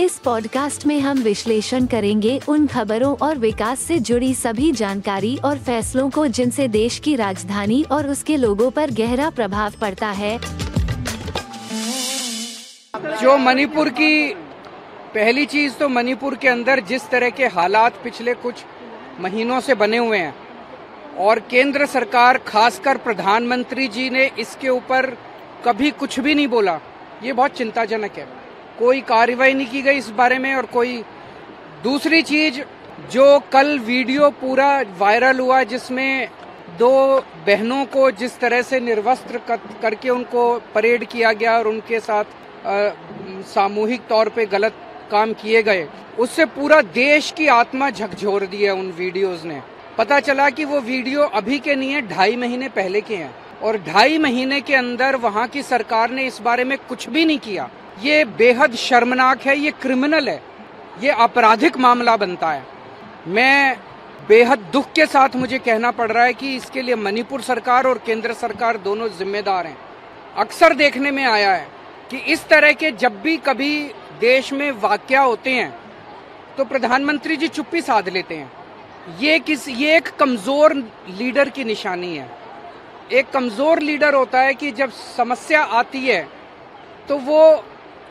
इस पॉडकास्ट में हम विश्लेषण करेंगे उन खबरों और विकास से जुड़ी सभी जानकारी और फैसलों को जिनसे देश की राजधानी और उसके लोगों पर गहरा प्रभाव पड़ता है। जो मणिपुर की पहली चीज़ तो मणिपुर के अंदर जिस तरह के हालात पिछले कुछ महीनों से बने हुए हैं और केंद्र सरकार, खासकर प्रधानमंत्री जी ने इसके ऊपर कभी कुछ भी नहीं बोला, ये बहुत चिंताजनक है। कोई कार्रवाई नहीं की गई इस बारे में और कोई दूसरी चीज़ जो कल वीडियो पूरा वायरल हुआ जिसमें दो बहनों को जिस तरह से निर्वस्त्र करके उनको परेड किया गया और उनके साथ सामूहिक तौर पे गलत काम किए गए, उससे पूरा देश की आत्मा झकझोर दी है उन वीडियोस ने। पता चला कि वो वीडियो अभी के नहीं है, ढाई महीने पहले के हैं। और ढाई महीने के अंदर वहाँ की सरकार ने इस बारे में कुछ भी नहीं किया। ये बेहद शर्मनाक है, ये क्रिमिनल है, ये आपराधिक मामला बनता है। मैं बेहद दुख के साथ मुझे कहना पड़ रहा है कि इसके लिए मणिपुर सरकार और केंद्र सरकार दोनों जिम्मेदार हैं। अक्सर देखने में आया है कि इस तरह के जब भी कभी देश में वाक्य होते हैं तो प्रधानमंत्री जी चुप्पी साध लेते हैं। ये किस, ये एक कमज़ोर लीडर की निशानी है। एक कमज़ोर लीडर होता है कि जब समस्या आती है तो वो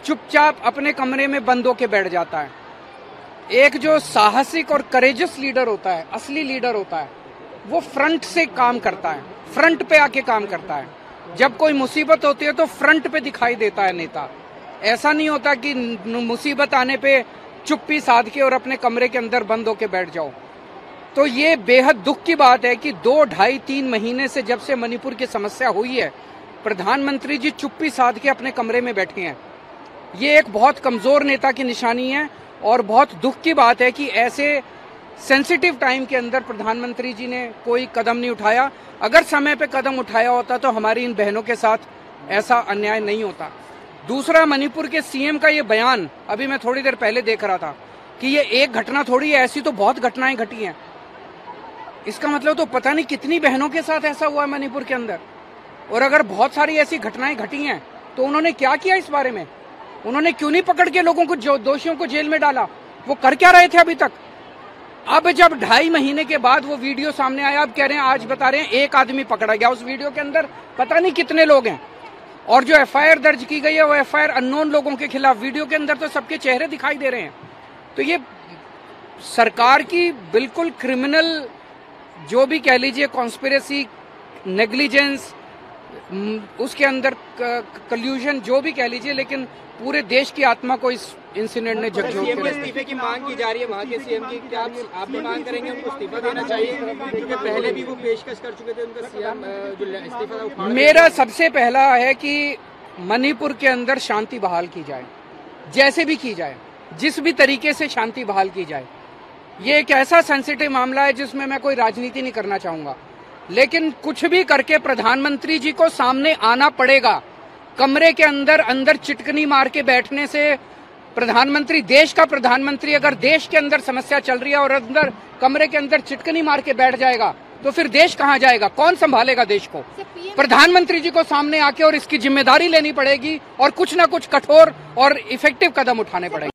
चुपचाप अपने कमरे में बंद होके बैठ जाता है। एक जो साहसिक और करेजस लीडर होता है, असली लीडर होता है, वो फ्रंट से काम करता है फ्रंट पे आके काम करता है। जब कोई मुसीबत होती है तो फ्रंट पे दिखाई देता है नेता। ऐसा नहीं होता कि मुसीबत आने पे चुप्पी साध के और अपने कमरे के अंदर बंद होके बैठ जाओ। तो ये बेहद दुख की बात है कि दो ढाई तीन महीने से जब से मणिपुर की समस्या हुई है, प्रधानमंत्री जी चुप्पी साध के अपने कमरे में बैठे हैं। ये एक बहुत कमज़ोर नेता की निशानी है और बहुत दुख की बात है कि ऐसे सेंसिटिव टाइम के अंदर प्रधानमंत्री जी ने कोई कदम नहीं उठाया। अगर समय पे कदम उठाया होता तो हमारी इन बहनों के साथ ऐसा अन्याय नहीं होता। दूसरा, मणिपुर के सीएम का ये बयान, अभी मैं थोड़ी देर पहले देख रहा था कि ये एक घटना थोड़ी है, ऐसी तो बहुत घटनाएँ घटी हैं। इसका मतलब तो पता नहीं कितनी बहनों के साथ ऐसा हुआ है मणिपुर के अंदर। और अगर बहुत सारी ऐसी घटनाएँ घटी हैं तो उन्होंने क्या किया इस बारे में? उन्होंने क्यों नहीं पकड़ के लोगों को दोषियों को जेल में डाला? वो कर क्या रहे थे अभी तक? अब जब ढाई महीने के बाद वो वीडियो सामने आया, अब कह रहे हैं, आज बता रहे हैं, एक आदमी पकड़ा गया उस वीडियो के अंदर। पता नहीं कितने लोग हैं। और जो एफआईआर दर्ज की गई है, वो एफआईआर अननोन लोगों के खिलाफ वीडियो के अंदर तो सबके चेहरे दिखाई दे रहे हैं। तो ये सरकार की बिल्कुल क्रिमिनल जो भी कह लीजिए कॉन्स्पिरसी नेग्लिजेंस उसके अंदर कल्यूजन जो भी कह लीजिए लेकिन पूरे देश की आत्मा को इस इंसिडेंट ने झकझोर के इस्तीफे की मांग की जा रही है वहाँ के सीएम की क्या आप आप भी मांग करेंगे उनको इस्तीफा देना चाहिए? क्योंकि पहले भी वो पेशकश कर चुके थे उनका सीएम जो इस्तीफा था मेरा सबसे पहला है कि मणिपुर के अंदर शांति बहाल की जाए जैसे भी की जाए जिस भी तरीके से शांति बहाल की जाए। ये एक ऐसा सेंसिटिव मामला है जिसमें मैं कोई राजनीति नहीं करना चाहूँगा। लेकिन कुछ भी करके प्रधानमंत्री जी को सामने आना पड़ेगा। कमरे के अंदर अंदर चिटकनी मार के बैठने से प्रधानमंत्री देश का प्रधानमंत्री अगर देश के अंदर समस्या चल रही है और अंदर कमरे के अंदर चिटकनी मार के बैठ जाएगा तो फिर देश कहाँ जाएगा? कौन संभालेगा देश को? प्रधानमंत्री जी को सामने आके और इसकी ज़िम्मेदारी लेनी पड़ेगी और कुछ ना कुछ कठोर और इफ़ेक्टिव कदम उठाने पड़ेंगे।